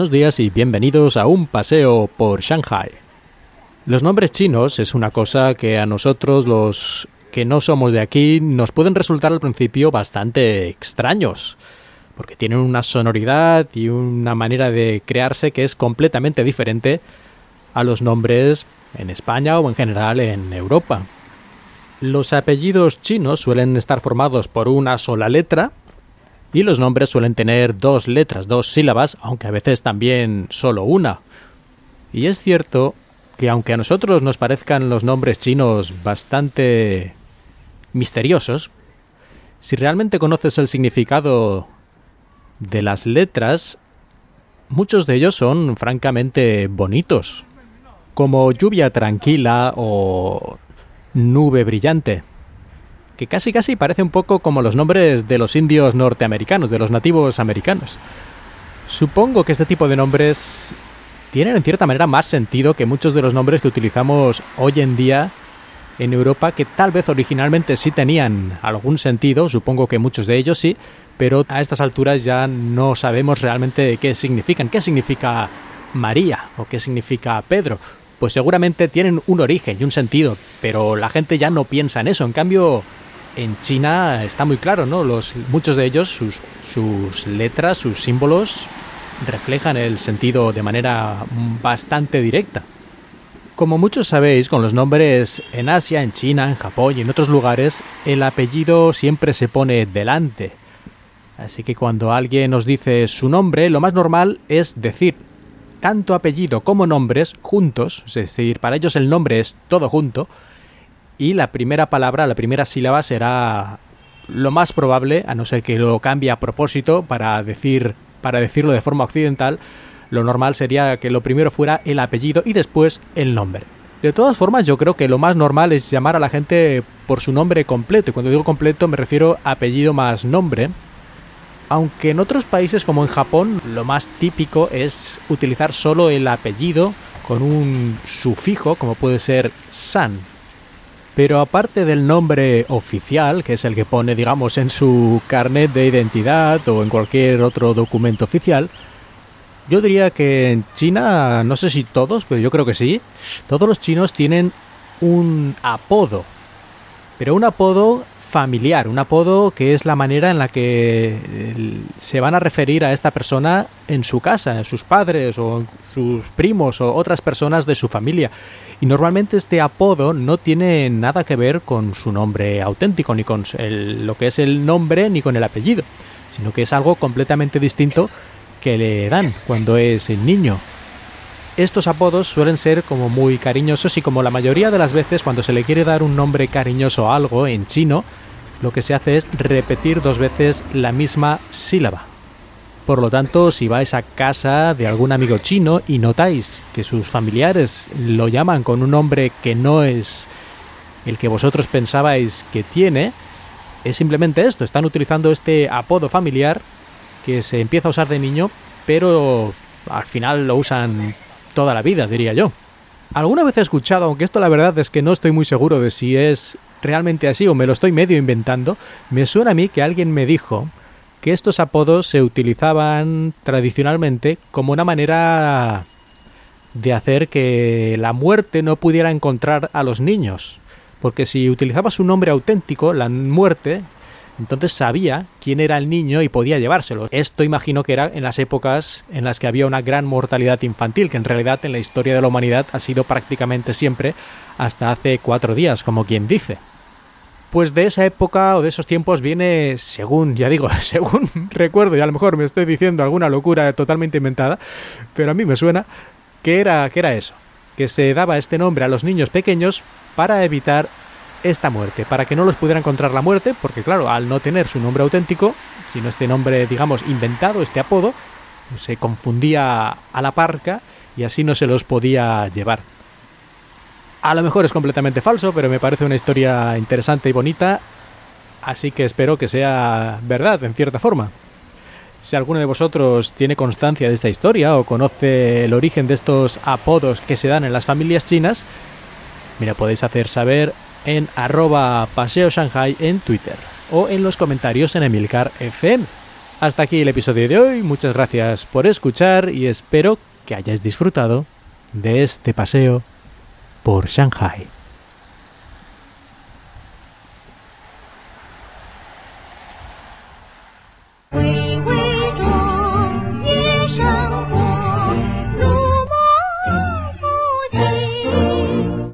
Buenos días y bienvenidos a un paseo por Shanghai. Los nombres chinos es una cosa que a nosotros los que no somos de aquí nos pueden resultar al principio bastante extraños, porque tienen una sonoridad y una manera de crearse que es completamente diferente a los nombres en España o en general en Europa. Los apellidos chinos suelen estar formados por una sola letra y los nombres suelen tener dos letras, dos sílabas, aunque a veces también solo una. Y es cierto que aunque a nosotros nos parezcan los nombres chinos bastante misteriosos, si realmente conoces el significado de las letras, muchos de ellos son francamente bonitos, como lluvia tranquila o nube brillante, que casi casi parece un poco como los nombres de los indios norteamericanos, de los nativos americanos. Supongo que este tipo de nombres tienen en cierta manera más sentido que muchos de los nombres que utilizamos hoy en día en Europa que tal vez originalmente sí tenían algún sentido, supongo que muchos de ellos sí, pero a estas alturas ya no sabemos realmente qué significan. ¿Qué significa María o qué significa Pedro? Pues seguramente tienen un origen y un sentido, pero la gente ya no piensa en eso. En cambio, en China está muy claro, ¿no? Los, muchos de ellos, sus, sus letras, sus símbolos, reflejan el sentido de manera bastante directa. Como muchos sabéis, con los nombres en Asia, en China, en Japón y en otros lugares, el apellido siempre se pone delante. Así que cuando alguien nos dice su nombre, lo más normal es decir tanto apellido como nombres juntos, es decir, para ellos el nombre es todo junto, y la primera palabra, la primera sílaba será lo más probable, a no ser que lo cambie a propósito para decir para decirlo de forma occidental, lo normal sería que lo primero fuera el apellido y después el nombre. De todas formas, yo creo que lo más normal es llamar a la gente por su nombre completo. Y cuando digo completo me refiero a apellido más nombre. Aunque en otros países como en Japón lo más típico es utilizar solo el apellido con un sufijo como puede ser san. Pero aparte del nombre oficial, que es el que pone digamos en su carnet de identidad o en cualquier otro documento oficial, yo diría que en China, no sé si todos, pero yo creo que sí, todos los chinos tienen un apodo. Pero un apodo familiar, un apodo que es la manera en la que se van a referir a esta persona en su casa, en sus padres o sus primos o otras personas de su familia. Y normalmente este apodo no tiene nada que ver con su nombre auténtico, ni con lo que es el nombre, ni con el apellido, sino que es algo completamente distinto que le dan cuando es el niño. Estos apodos suelen ser como muy cariñosos y como la mayoría de las veces cuando se le quiere dar un nombre cariñoso a algo en chino, lo que se hace es repetir dos veces la misma sílaba. Por lo tanto, si vais a casa de algún amigo chino y notáis que sus familiares lo llaman con un nombre que no es el que vosotros pensabais que tiene, es simplemente esto, están utilizando este apodo familiar que se empieza a usar de niño, pero al final lo usan toda la vida, diría yo. Alguna vez he escuchado, aunque esto la verdad es que no estoy muy seguro de si es realmente así o me lo estoy medio inventando, me suena a mí que alguien me dijo que estos apodos se utilizaban tradicionalmente como una manera de hacer que la muerte no pudiera encontrar a los niños. Porque si utilizabas un nombre auténtico, la muerte entonces sabía quién era el niño y podía llevárselo. Esto imagino que era en las épocas en las que había una gran mortalidad infantil, que en realidad en la historia de la humanidad ha sido prácticamente siempre hasta hace cuatro días, como quien dice. Pues de esa época o de esos tiempos viene, según, ya digo, según recuerdo, y a lo mejor me estoy diciendo alguna locura totalmente inventada, pero a mí me suena que era, que era eso, que se daba este nombre a los niños pequeños para evitar esta muerte, para que no los pudiera encontrar la muerte, porque claro, al no tener su nombre auténtico, sino este nombre, digamos, inventado, este apodo, se confundía a la parca y así no se los podía llevar. A lo mejor es completamente falso, pero me parece una historia interesante y bonita, así que espero que sea verdad, en cierta forma. Si alguno de vosotros tiene constancia de esta historia o conoce el origen de estos apodos que se dan en las familias chinas, mira, podéis hacer saber en arroba paseo Shanghai en Twitter o en los comentarios en Emilcar FM. Hasta aquí el episodio de hoy, muchas gracias por escuchar y espero que hayáis disfrutado de este paseo por Shanghai.